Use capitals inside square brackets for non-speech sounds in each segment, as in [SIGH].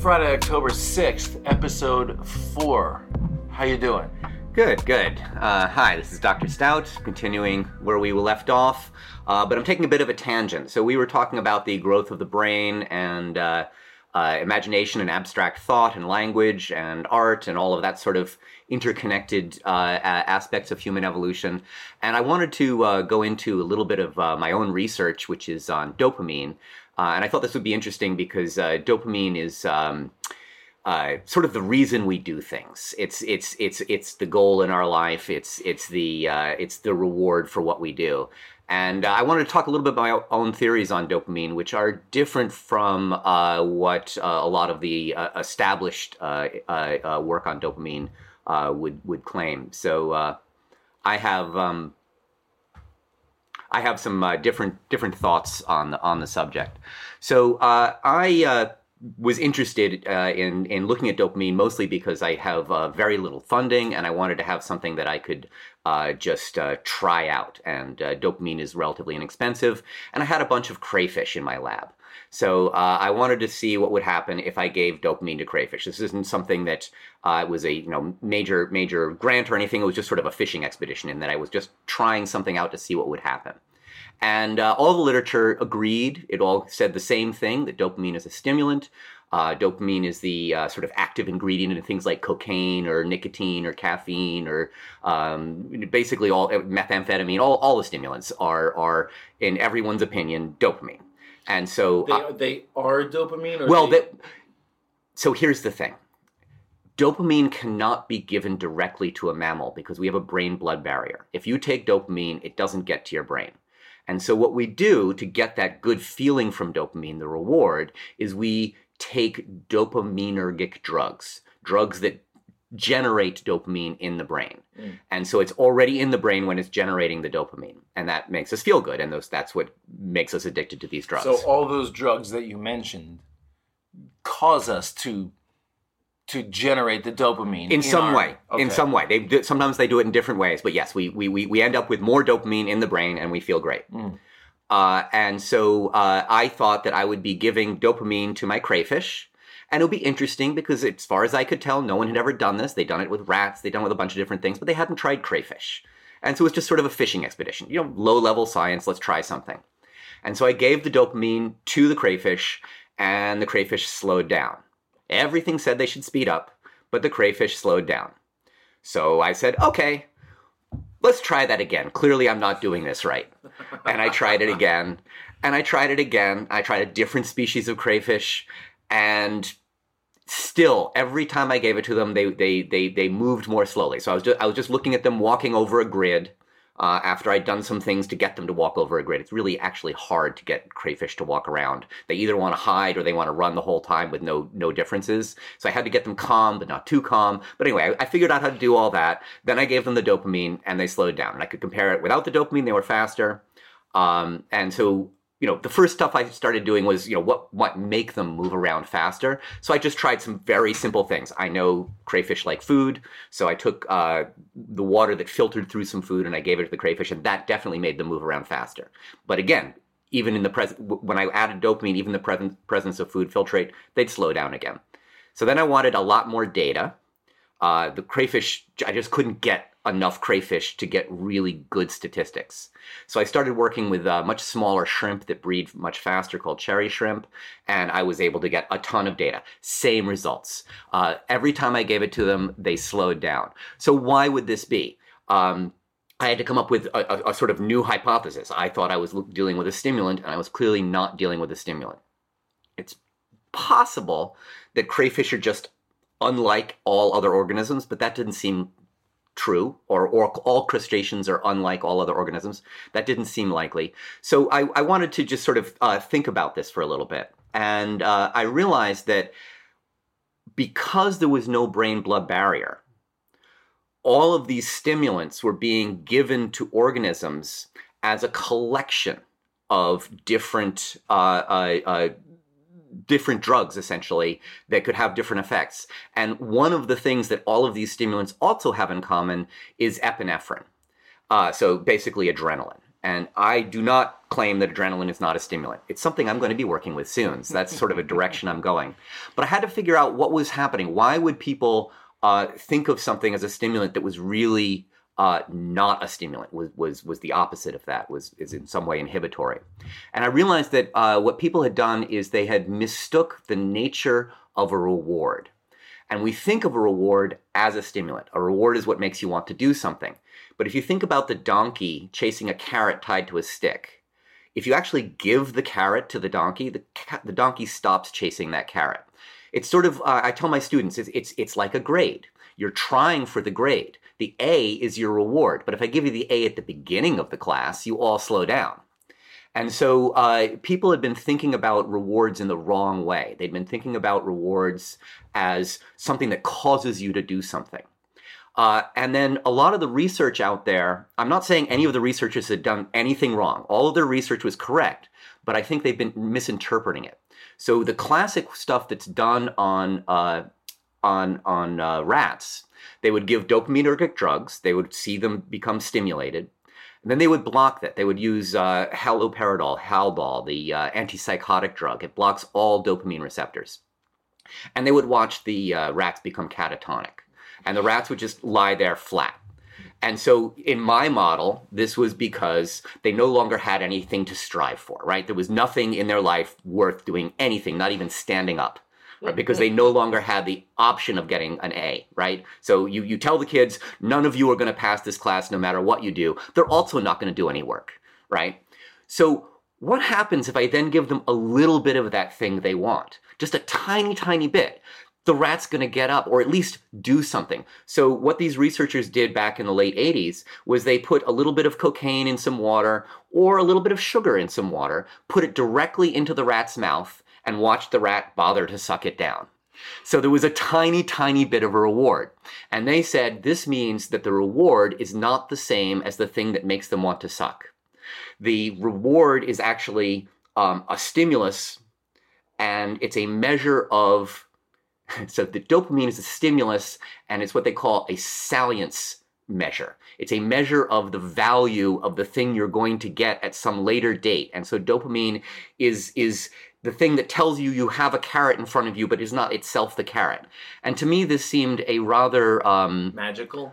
Friday, October 6th, episode 4. How you doing? Good, good. Uh, hi, this is Dr. Stout, continuing where we left off, uh, but I'm taking a bit of a tangent. So we were talking about the growth of the brain and uh, uh, imagination and abstract thought and language and art and all of that sort of interconnected uh, aspects of human evolution. And I wanted to uh, go into a little bit of my own research, which is on dopamine. Uh, and I thought this would be interesting because uh, dopamine is. Um, uh, sort of the reason we do things. It's it's it's it's the goal in our life. It's it's the uh, it's the reward for what we do. And uh, I wanted to talk a little bit about my own theories on dopamine, which are different from uh, what a lot of the established work on dopamine would would claim. So I have. Um, I have some different different thoughts on the, on the subject. So I was interested uh, in in looking at dopamine mostly because I have uh, very little funding and I wanted to have something that I could uh, just uh, try out. And uh, dopamine is relatively inexpensive, and I had a bunch of crayfish in my lab. So uh, I wanted to see what would happen if I gave dopamine to crayfish. This isn't something that was a you know major major grant or anything. It was just sort of a fishing expedition in that I was just trying something out to see what would happen. And uh, all the literature agreed. It all said the same thing that dopamine is a stimulant. Uh, dopamine is the uh, sort of active ingredient in things like cocaine or nicotine or caffeine or um, basically all methamphetamine. All, all the stimulants are, are, in everyone's opinion, dopamine. And so they, uh, they are dopamine. well, they... so here's the thing: dopamine cannot be given directly to a mammal because we have a brain-blood barrier. If you take dopamine, it doesn't get to your brain. And so, what we do to get that good feeling from dopamine, the reward, is we take dopaminergic drugs, drugs that generate dopamine in the brain. Mm. And so it's already in the brain when it's generating the dopamine. And that makes us feel good. And those, that's what makes us addicted to these drugs. So all those drugs that you mentioned cause us to to generate the dopamine in, in some our, way. Okay. In some way, they do, sometimes they do it in different ways, but yes, we we we, we end up with more dopamine in the brain, and we feel great. Mm. Uh, and so uh, I thought that I would be giving dopamine to my crayfish. And it would be interesting because, as far as I could tell, no one had ever done this. They'd done it with rats, they'd done it with a bunch of different things, but they hadn't tried crayfish. And so it was just sort of a fishing expedition. You know, low level science, let's try something. And so I gave the dopamine to the crayfish, and the crayfish slowed down. Everything said they should speed up, but the crayfish slowed down. So I said, okay, let's try that again. Clearly, I'm not doing this right. And I tried it again, and I tried it again. I tried a different species of crayfish, and still, every time I gave it to them, they they they they moved more slowly. So I was just I was just looking at them walking over a grid uh, after I'd done some things to get them to walk over a grid. It's really actually hard to get crayfish to walk around. They either want to hide or they want to run the whole time with no no differences. So I had to get them calm, but not too calm. But anyway, I, I figured out how to do all that. Then I gave them the dopamine, and they slowed down. And I could compare it without the dopamine; they were faster. Um, and so you know, the first stuff I started doing was, you know, what what make them move around faster. So I just tried some very simple things. I know crayfish like food, so I took uh, the water that filtered through some food and I gave it to the crayfish, and that definitely made them move around faster. But again, even in the present, when I added dopamine, even the pre- presence of food filtrate, they'd slow down again. So then I wanted a lot more data. Uh, the crayfish, I just couldn't get enough crayfish to get really good statistics. So I started working with a much smaller shrimp that breed much faster called cherry shrimp, and I was able to get a ton of data. Same results. Uh, every time I gave it to them, they slowed down. So why would this be? Um, I had to come up with a, a, a, sort of new hypothesis. I thought I was dealing with a stimulant, and I was clearly not dealing with a stimulant. It's possible that crayfish are just unlike all other organisms, but that didn't seem true, or, or all crustaceans are unlike all other organisms. That didn't seem likely. So I, I wanted to just sort of uh, think about this for a little bit. And uh, I realized that because there was no brain blood barrier, all of these stimulants were being given to organisms as a collection of different uh, uh, uh different drugs essentially that could have different effects. And one of the things that all of these stimulants also have in common is epinephrine. Uh, so basically adrenaline. And I do not claim that adrenaline is not a stimulant. It's something I'm going to be working with soon. So that's sort of a direction I'm going. But I had to figure out what was happening. Why would people uh, think of something as a stimulant that was really uh, not a stimulant was, was was the opposite of that was is in some way inhibitory. And i realized that uh, what people had done is they had mistook the nature of a reward. And we think of a reward as a stimulant. A reward is what makes you want to do something. But if you think about the donkey chasing a carrot tied to a stick if you actually give the carrot to the donkey the, ca- the donkey stops chasing that carrot. It's sort of uh, i tell my students it's, it's it's like a grade. You're trying for the grade the A is your reward. But if I give you the A at the beginning of the class, you all slow down. And so uh, people had been thinking about rewards in the wrong way. They'd been thinking about rewards as something that causes you to do something. Uh, and then a lot of the research out there, I'm not saying any of the researchers had done anything wrong. All of their research was correct, but I think they've been misinterpreting it. So the classic stuff that's done on uh, on on uh, rats they would give dopaminergic drugs. They would see them become stimulated. And then they would block that. They would use uh, haloperidol, Haldol, the uh, antipsychotic drug. It blocks all dopamine receptors. And they would watch the uh, rats become catatonic. And the rats would just lie there flat. And so in my model, this was because they no longer had anything to strive for, right? There was nothing in their life worth doing anything, not even standing up right? Because they no longer had the option of getting an A, right? So you, you tell the kids, none of you are going to pass this class no matter what you do. They're also not going to do any work, right? So what happens if I then give them a little bit of that thing they want? Just a tiny, tiny bit. The rat's going to get up or at least do something. So, what these researchers did back in the late 80s was they put a little bit of cocaine in some water or a little bit of sugar in some water, put it directly into the rat's mouth, and watched the rat bother to suck it down. So there was a tiny, tiny bit of a reward. And they said this means that the reward is not the same as the thing that makes them want to suck. The reward is actually um, a stimulus and it's a measure of. [LAUGHS] So the dopamine is a stimulus and it's what they call a salience measure. It's a measure of the value of the thing you're going to get at some later date. And so dopamine is is the thing that tells you you have a carrot in front of you but is not itself the carrot. And to me, this seemed a rather um, magical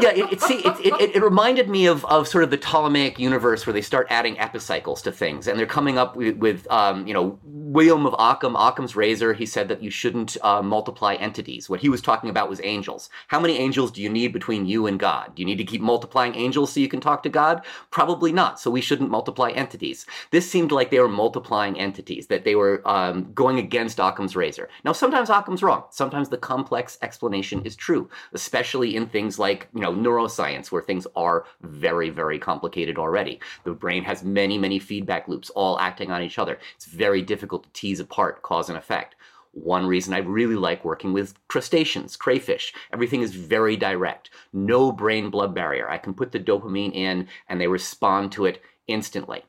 yeah, it, it, see, it, it, it, reminded me of, of sort of the Ptolemaic universe where they start adding epicycles to things, and they're coming up with, with um, you know, William of Ockham, Occam's razor. He said that you shouldn't uh, multiply entities. What he was talking about was angels. How many angels do you need between you and God? Do you need to keep multiplying angels so you can talk to God? Probably not. So we shouldn't multiply entities. This seemed like they were multiplying entities, that they were um, going against Occam's razor. Now, sometimes Occam's wrong. Sometimes the complex explanation is true, especially in things like you know know, neuroscience where things are very, very complicated already. The brain has many, many feedback loops all acting on each other. It's very difficult to tease apart cause and effect. One reason I really like working with crustaceans, crayfish, everything is very direct. No brain blood barrier. I can put the dopamine in and they respond to it instantly.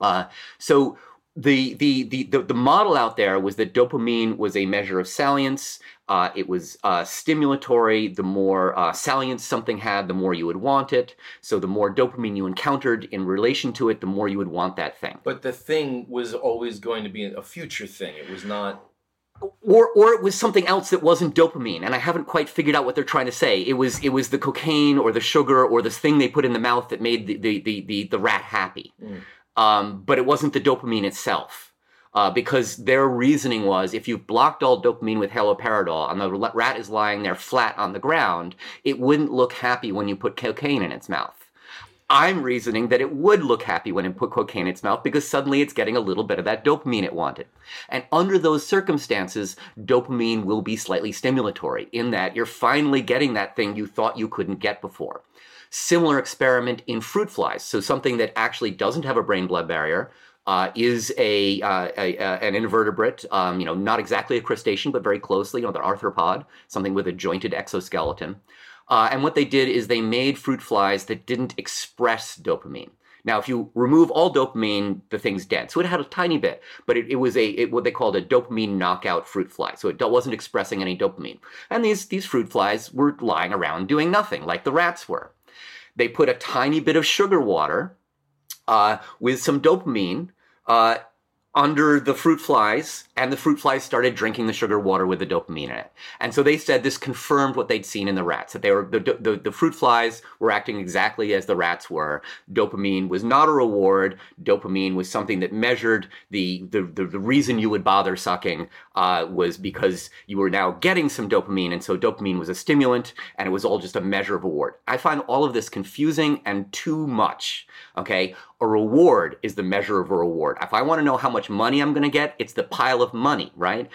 Uh, so the, the, the, the, the model out there was that dopamine was a measure of salience. Uh, it was uh, stimulatory. The more uh, salience something had, the more you would want it. So the more dopamine you encountered in relation to it, the more you would want that thing. But the thing was always going to be a future thing. It was not or or it was something else that wasn't dopamine and i haven't quite figured out what they're trying to say it was it was the cocaine or the sugar or this thing they put in the mouth that made the the the, the, the rat happy mm um, but it wasn't the dopamine itself. Uh, because their reasoning was if you've blocked all dopamine with haloperidol and the rat is lying there flat on the ground, it wouldn't look happy when you put cocaine in its mouth. I'm reasoning that it would look happy when it put cocaine in its mouth because suddenly it's getting a little bit of that dopamine it wanted. And under those circumstances, dopamine will be slightly stimulatory in that you're finally getting that thing you thought you couldn't get before. Similar experiment in fruit flies. So something that actually doesn't have a brain blood barrier, uh, is a, uh, a, a, an invertebrate, um, you know, not exactly a crustacean, but very closely, you know, the arthropod, something with a jointed exoskeleton. Uh, and what they did is they made fruit flies that didn't express dopamine. Now, if you remove all dopamine, the thing's dead. So it had a tiny bit, but it, it was a it, what they called a dopamine knockout fruit fly. So it wasn't expressing any dopamine. And these these fruit flies were lying around doing nothing, like the rats were. They put a tiny bit of sugar water uh, with some dopamine uh, under the fruit flies, and the fruit flies started drinking the sugar water with the dopamine in it. And so they said this confirmed what they'd seen in the rats that they were the, the, the fruit flies were acting exactly as the rats were. Dopamine was not a reward. Dopamine was something that measured the the, the, the reason you would bother sucking uh, was because you were now getting some dopamine, and so dopamine was a stimulant, and it was all just a measure of reward. I find all of this confusing and too much. Okay, a reward is the measure of a reward. If I want to know how much money I'm going to get, it's the pile of money, right?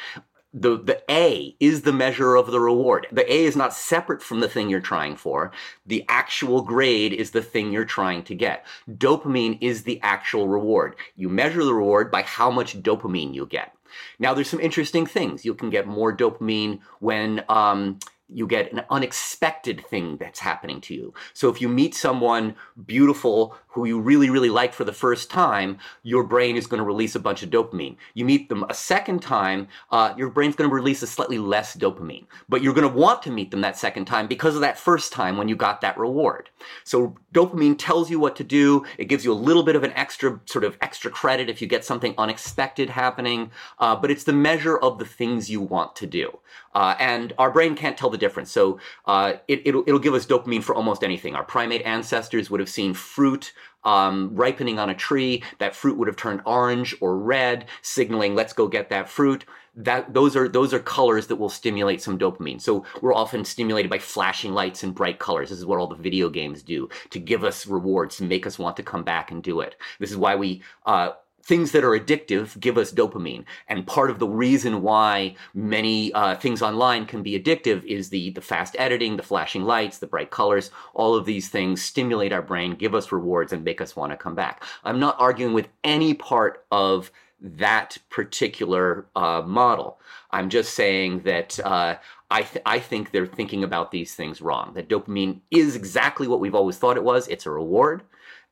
The, the A is the measure of the reward. The A is not separate from the thing you're trying for. The actual grade is the thing you're trying to get. Dopamine is the actual reward. You measure the reward by how much dopamine you get. Now, there's some interesting things. You can get more dopamine when um, you get an unexpected thing that's happening to you. So if you meet someone beautiful who you really, really like for the first time, your brain is going to release a bunch of dopamine. You meet them a second time, uh, your brain's going to release a slightly less dopamine. But you're going to want to meet them that second time because of that first time when you got that reward. So dopamine tells you what to do. It gives you a little bit of an extra sort of extra credit if you get something unexpected happening. Uh, but it's the measure of the things you want to do. Uh, and our brain can't tell the difference. So uh, it, it'll, it'll give us dopamine for almost anything. Our primate ancestors would have seen fruit um, ripening on a tree. That fruit would have turned orange or red, signaling let's go get that fruit. That those are those are colors that will stimulate some dopamine. So we're often stimulated by flashing lights and bright colors. This is what all the video games do to give us rewards to make us want to come back and do it. This is why we uh, things that are addictive give us dopamine. And part of the reason why many uh, things online can be addictive is the, the fast editing, the flashing lights, the bright colors. All of these things stimulate our brain, give us rewards, and make us want to come back. I'm not arguing with any part of that particular uh, model. I'm just saying that uh, I, th- I think they're thinking about these things wrong. That dopamine is exactly what we've always thought it was. It's a reward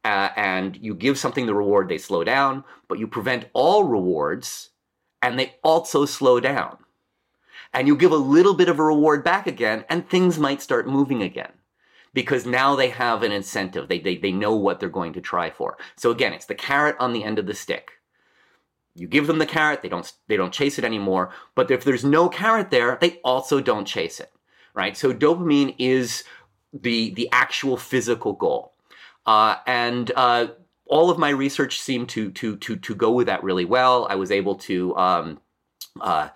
uh, and you give something the reward, they slow down, but you prevent all rewards and they also slow down. And you give a little bit of a reward back again, and things might start moving again because now they have an incentive. They, they, they know what they're going to try for. So again, it's the carrot on the end of the stick. You give them the carrot, they don't, they don't chase it anymore. But if there's no carrot there, they also don't chase it, right? So dopamine is the, the actual physical goal. Uh, and uh, all of my research seemed to to to to go with that really well. I was able to um, uh,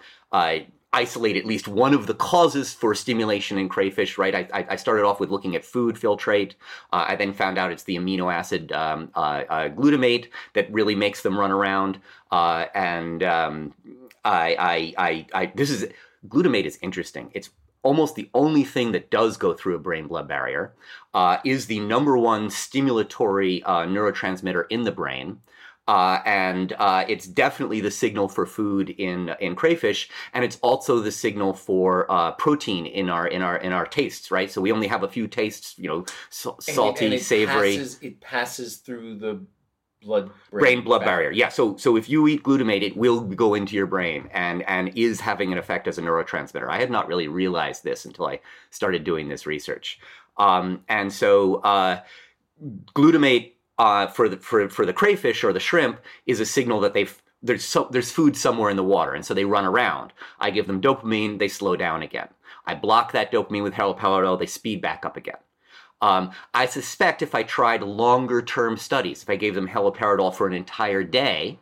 isolate at least one of the causes for stimulation in crayfish. Right, I, I started off with looking at food filtrate. Uh, I then found out it's the amino acid um, uh, uh, glutamate that really makes them run around. and um, I, I, I, I, this is glutamate is interesting. It's almost the only thing that does go through a brain blood barrier, uh, is the number one stimulatory uh, neurotransmitter in the brain. Uh, and uh, it's definitely the signal for food in in crayfish, and it's also the signal for uh, protein in our in our in our tastes, right? So we only have a few tastes, you know, salty, and it, and it savory. Passes, it passes through the blood brain, blood barrier. barrier. Yeah. So so if you eat glutamate, it will go into your brain and and is having an effect as a neurotransmitter. I had not really realized this until I started doing this research. Um, and so uh, glutamate uh, for the for for the crayfish or the shrimp is a signal that they've there's so, there's food somewhere in the water, and so they run around. I give them dopamine, they slow down again. I block that dopamine with haloperidol, they speed back up again. Um, I suspect if I tried longer term studies, if I gave them haloperidol for an entire day,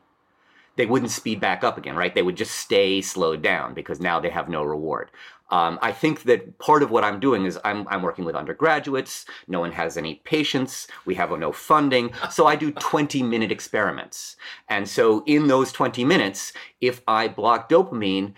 they wouldn't speed back up again, right? They would just stay slowed down because now they have no reward. Um, I think that part of what I'm doing is I'm, I'm working with undergraduates. No one has any patience. We have no funding. So I do [LAUGHS] 20 minute experiments. And so in those 20 minutes, if I block dopamine,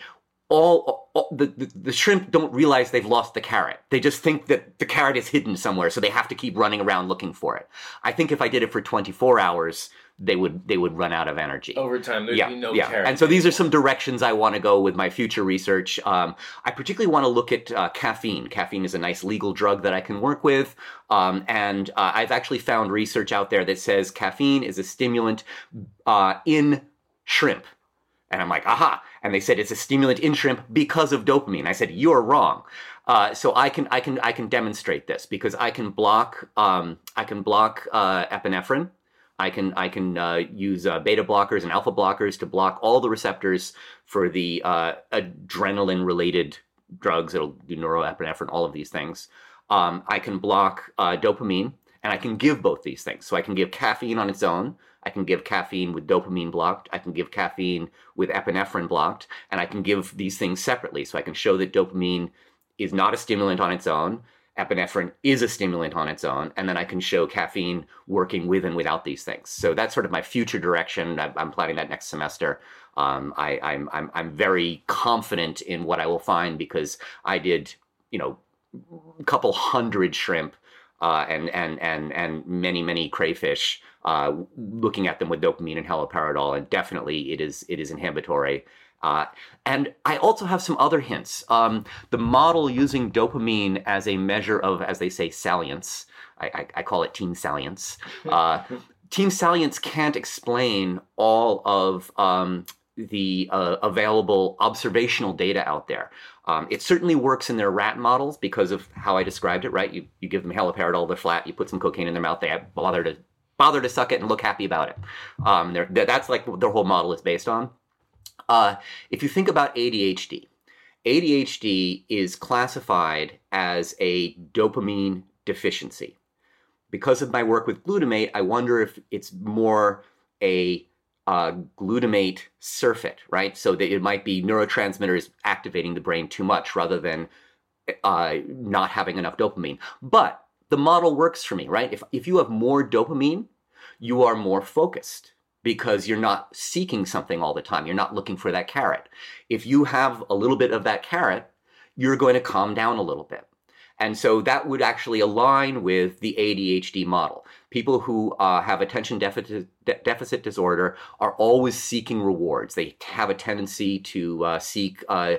all, all the, the, the shrimp don't realize they've lost the carrot. They just think that the carrot is hidden somewhere, so they have to keep running around looking for it. I think if I did it for 24 hours, they would they would run out of energy over time. There'd yeah, be no yeah. carrot. And so these are some directions I want to go with my future research. Um, I particularly want to look at uh, caffeine. Caffeine is a nice legal drug that I can work with, um, and uh, I've actually found research out there that says caffeine is a stimulant uh, in shrimp. And I'm like, aha. And they said it's a stimulant in shrimp because of dopamine. I said, you're wrong. Uh, so I can I can I can demonstrate this because I can block um, I can block uh, epinephrine. I can I can uh, use uh, beta blockers and alpha blockers to block all the receptors for the uh, adrenaline related drugs. It'll do norepinephrine, all of these things. Um, I can block uh, dopamine, and I can give both these things. So I can give caffeine on its own. I can give caffeine with dopamine blocked. I can give caffeine with epinephrine blocked, and I can give these things separately. So I can show that dopamine is not a stimulant on its own epinephrine is a stimulant on its own, and then I can show caffeine working with and without these things. So that's sort of my future direction. I'm planning that next semester. Um, I, I'm, I'm, I'm very confident in what I will find because I did, you know, a couple hundred shrimp uh, and and and and many many crayfish, uh, looking at them with dopamine and haloperidol, and definitely it is it is inhibitory. Uh, and I also have some other hints. Um, the model using dopamine as a measure of, as they say, salience. I, I, I call it team salience. [LAUGHS] Uh, team salience can't explain all of um, the uh, available observational data out there. Um, it certainly works in their rat models because of how I described it. Right? You you give them haloperidol, they're flat. You put some cocaine in their mouth, they bother to bother to suck it and look happy about it. Um, that's like their whole model is based on. Uh, if you think about ADHD, ADHD is classified as a dopamine deficiency. Because of my work with glutamate, I wonder if it's more a uh, glutamate surfeit, right? So that it might be neurotransmitters activating the brain too much rather than uh, not having enough dopamine. But the model works for me, right? If, if you have more dopamine, you are more focused because you're not seeking something all the time. You're not looking for that carrot. If you have a little bit of that carrot, you're going to calm down a little bit. And so that would actually align with the ADHD model. People who uh, have attention deficit, de- deficit disorder are always seeking rewards. They have a tendency to uh, seek uh,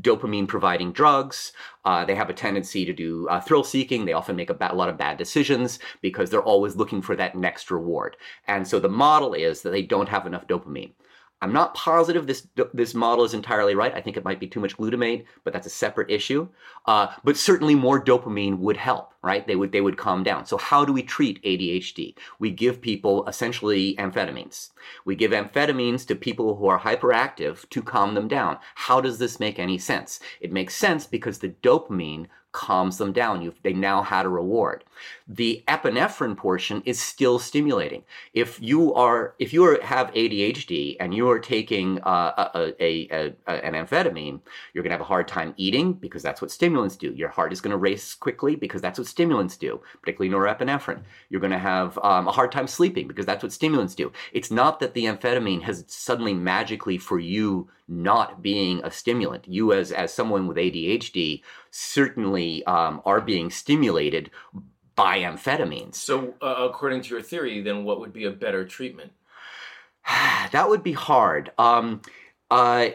dopamine providing drugs. Uh, they have a tendency to do uh, thrill seeking. They often make a, ba- a lot of bad decisions because they're always looking for that next reward. And so the model is that they don't have enough dopamine. I'm not positive this this model is entirely right. I think it might be too much glutamate, but that's a separate issue. Uh, but certainly more dopamine would help, right? They would they would calm down. So how do we treat ADHD? We give people essentially amphetamines. We give amphetamines to people who are hyperactive to calm them down. How does this make any sense? It makes sense because the dopamine calms them down. You've, they now had a reward. The epinephrine portion is still stimulating. If you are, if you are, have ADHD and you are taking uh, a, a, a, an amphetamine, you're going to have a hard time eating because that's what stimulants do. Your heart is going to race quickly because that's what stimulants do, particularly norepinephrine. You're going to have um, a hard time sleeping because that's what stimulants do. It's not that the amphetamine has suddenly magically for you not being a stimulant. You, as as someone with ADHD, certainly um, are being stimulated by amphetamines. So, uh, according to your theory, then what would be a better treatment? [SIGHS] that would be hard. Um, uh,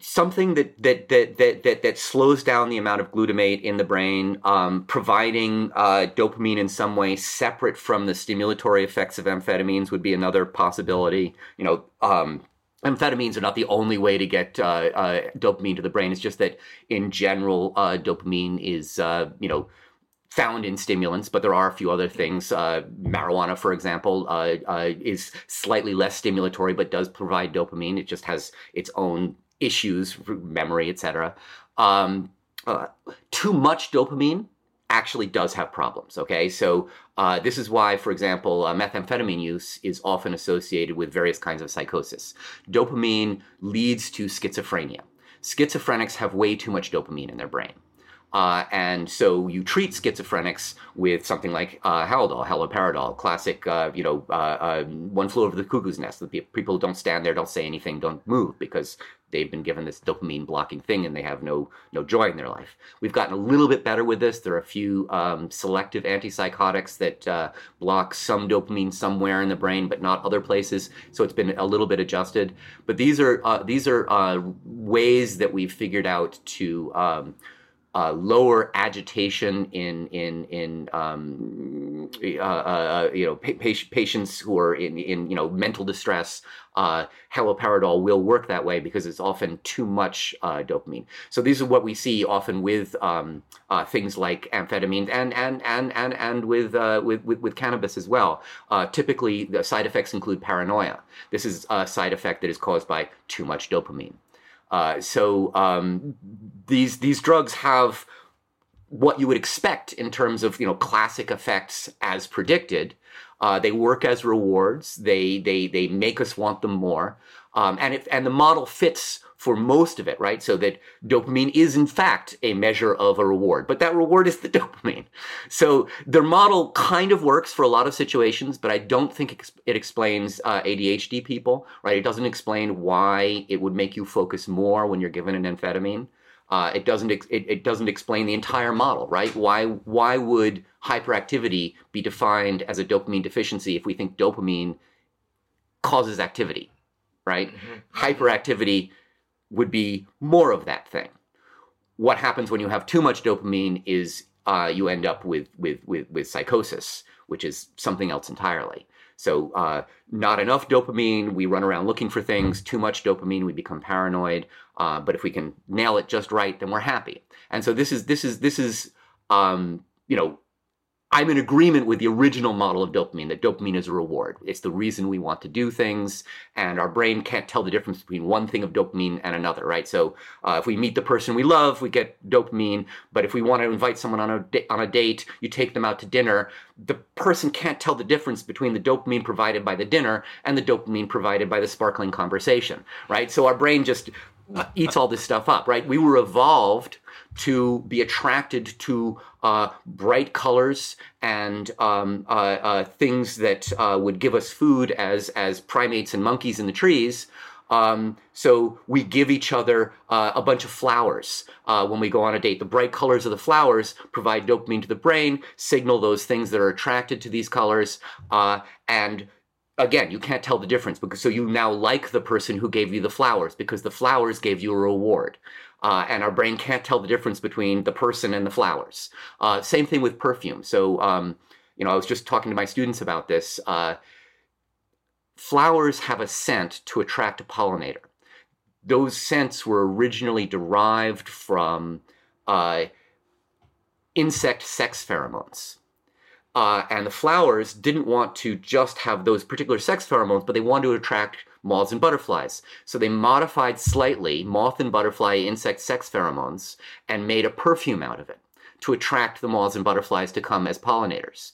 something that, that that, that that that slows down the amount of glutamate in the brain, um, providing uh, dopamine in some way separate from the stimulatory effects of amphetamines would be another possibility. You know. Um, amphetamines are not the only way to get uh, uh, dopamine to the brain. It's just that in general, uh, dopamine is uh, you know found in stimulants, but there are a few other things. Uh, marijuana, for example, uh, is slightly less stimulatory, but does provide dopamine. It just has its own issues, memory, etc. Um, too much dopamine actually does have problems. Okay, so uh, this is why, for example, uh, methamphetamine use is often associated with various kinds of psychosis. Dopamine leads to schizophrenia. Schizophrenics have way too much dopamine in their brain. Uh, and so you treat schizophrenics with something like uh, Haldol, haloperidol, classic, uh, you know, uh, uh, one flew over the cuckoo's nest. The people don't stand there, don't say anything, don't move because they've been given this dopamine blocking thing and they have no no joy in their life. We've gotten a little bit better with this. There are a few um, selective antipsychotics that uh, block some dopamine somewhere in the brain, but not other places. So it's been a little bit adjusted. But these are uh, these are ways that we've figured out to um, uh, lower agitation in in in um, uh, uh, you know pa- patients who are in in you know mental distress. Uh, haloperidol will work that way because it's often too much uh, dopamine. So these are what we see often with um, uh, things like amphetamines and and and and and with with, with, with cannabis as well. typically, the side effects include paranoia. This is a side effect that is caused by too much dopamine. Uh, so um, these these drugs have what you would expect in terms of you know classic effects as predicted. Uh, they work as rewards. They they they make us want them more, um, and if and the model fits for most of it, right? So that dopamine is in fact a measure of a reward, but that reward is the [LAUGHS] dopamine. So their model kind of works for a lot of situations, but I don't think it explains uh, ADHD people, right? It doesn't explain why it would make you focus more when you're given an amphetamine. Uh, it doesn't it, it doesn't explain the entire model, right? Why why would hyperactivity be defined as a dopamine deficiency if we think dopamine causes activity, right? Mm-hmm. Hyperactivity would be more of that thing. What happens when you have too much dopamine is uh, you end up with, with, with, with psychosis, which is something else entirely. So, uh, not enough dopamine, we run around looking for things. Too much dopamine, we become paranoid. Uh, but if we can nail it just right, then we're happy. And so this is this is this is um, you know I'm in agreement with the original model of dopamine that dopamine is a reward. It's the reason we want to do things, and our brain can't tell the difference between one thing of dopamine and another, right? So, uh, if we meet the person we love, we get dopamine. But if we want to invite someone on a on a date, you take them out to dinner. The person can't tell the difference between the dopamine provided by the dinner and the dopamine provided by the sparkling conversation, right? So our brain just eats all this stuff up, right? We were evolved to be attracted to uh, bright colors and um, uh, uh, things that uh, would give us food as as primates and monkeys in the trees. Um, so we give each other uh, a bunch of flowers uh, when we go on a date. The bright colors of the flowers provide dopamine to the brain, signal those things that are attracted to these colors, and again, you can't tell the difference because so you now like the person who gave you the flowers because the flowers gave you a reward. Uh, and our brain can't tell the difference between the person and the flowers. Uh, same thing with perfume. So, um, you know, I was just talking to my students about this. Uh, flowers have a scent to attract a pollinator. Those scents were originally derived from uh, insect sex pheromones. Uh, and the flowers didn't want to just have those particular sex pheromones, but they wanted to attract moths and butterflies. So they modified slightly moth and butterfly insect sex pheromones and made a perfume out of it to attract the moths and butterflies to come as pollinators.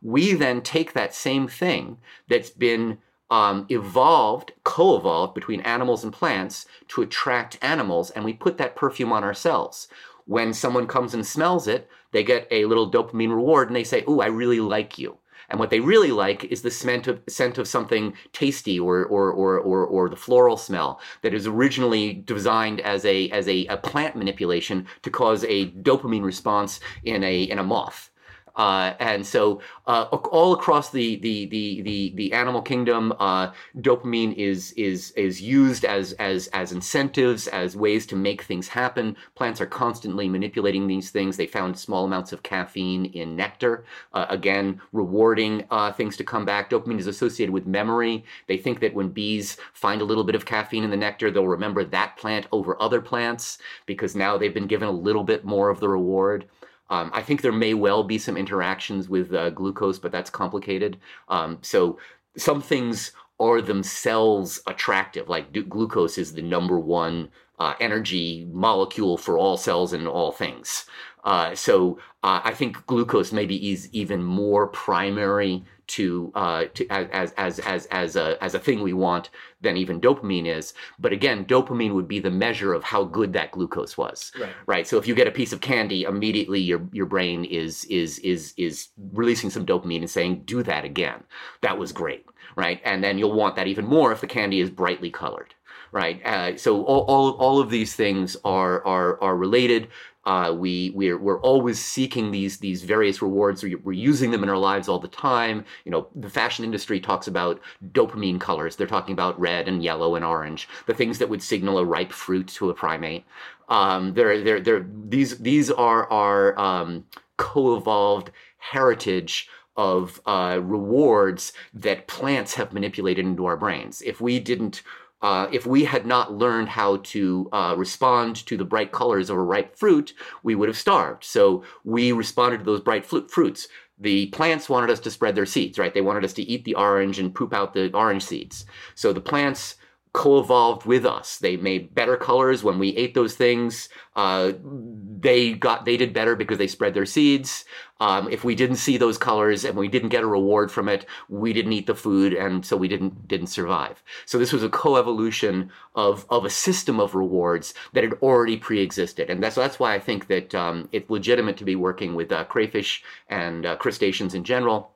We then take that same thing that's been um, evolved, co evolved between animals and plants to attract animals, and we put that perfume on ourselves. When someone comes and smells it, they get a little dopamine reward and they say, "Ooh, I really like you." And what they really like is the scent of, scent of something tasty or, or, or, or, or the floral smell that is originally designed as a, as a, a plant manipulation to cause a dopamine response in a, in a moth. Uh, and so, uh, all across the the the the, the animal kingdom, uh, dopamine is is is used as as as incentives, as ways to make things happen. Plants are constantly manipulating these things. They found small amounts of caffeine in nectar, uh, again rewarding uh, things to come back. Dopamine is associated with memory. They think that when bees find a little bit of caffeine in the nectar, they'll remember that plant over other plants because now they've been given a little bit more of the reward. Um, I think there may well be some interactions with uh, glucose, but that's complicated. Um, so some things are themselves attractive, like glucose is the number one uh, energy molecule for all cells and all things. Uh, so uh, I think glucose maybe is even more primary to, uh, to as, as, as, as, a, as a thing we want than even dopamine is. But again, dopamine would be the measure of how good that glucose was. Right. right? So if you get a piece of candy, immediately your, your brain is, is, is, is releasing some dopamine and saying, do that again. That was great. Right. And then you'll want that even more if the candy is brightly colored right? Uh, so all, all, all of these things are, are, are related Uh, we we're, we're always seeking these these various rewards. We're, we're using them in our lives all the time. You know, the fashion industry talks about dopamine colors. They're talking about red and yellow and orange, the things that would signal a ripe fruit to a primate. Um, they're, they're, they're, these these are our um, co-evolved heritage of uh, rewards that plants have manipulated into our brains. If we didn't uh, if we had not learned how to uh, respond to the bright colors of a ripe fruit, we would have starved. So we responded to those bright fl- fruits. The plants wanted us to spread their seeds, right? They wanted us to eat the orange and poop out the orange seeds. So the plants co-evolved with us. They made better colors when we ate those things. Uh, they got they did better because they spread their seeds. Um, if we didn't see those colors and we didn't get a reward from it, we didn't eat the food, and so we didn't didn't survive. So this was a co-evolution of of a system of rewards that had already pre-existed, and that's that's why I think that um, it's legitimate to be working with uh, crayfish and uh, crustaceans in general,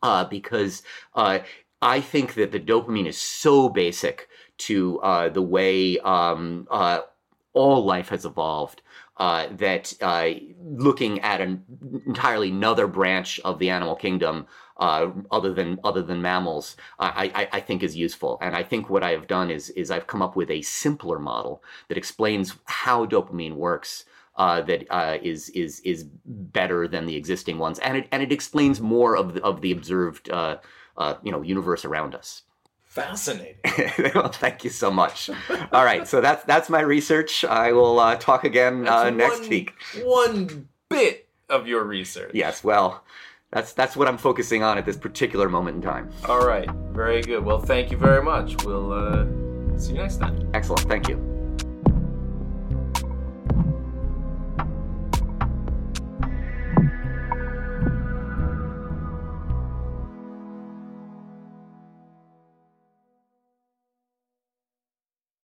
uh, because uh, I think that the dopamine is so basic to uh, the way um, uh, all life has evolved. Uh, that uh, looking at an entirely another branch of the animal kingdom, uh, other than other than mammals, I, I, I, think is useful. And I think what I have done is is I've come up with a simpler model that explains how dopamine works. Uh, that uh, is is is better than the existing ones, and it and it explains more of the, of the observed uh, you know universe around us. Fascinating. [LAUGHS] well, thank you so much. All right, so that's that's my research. I will uh, talk again uh, next one, week. One bit of your research. Yes, well, that's that's what I'm focusing on at this particular moment in time. All right, very good. Well, thank you very much. We'll uh, see you next time. Excellent. Thank you.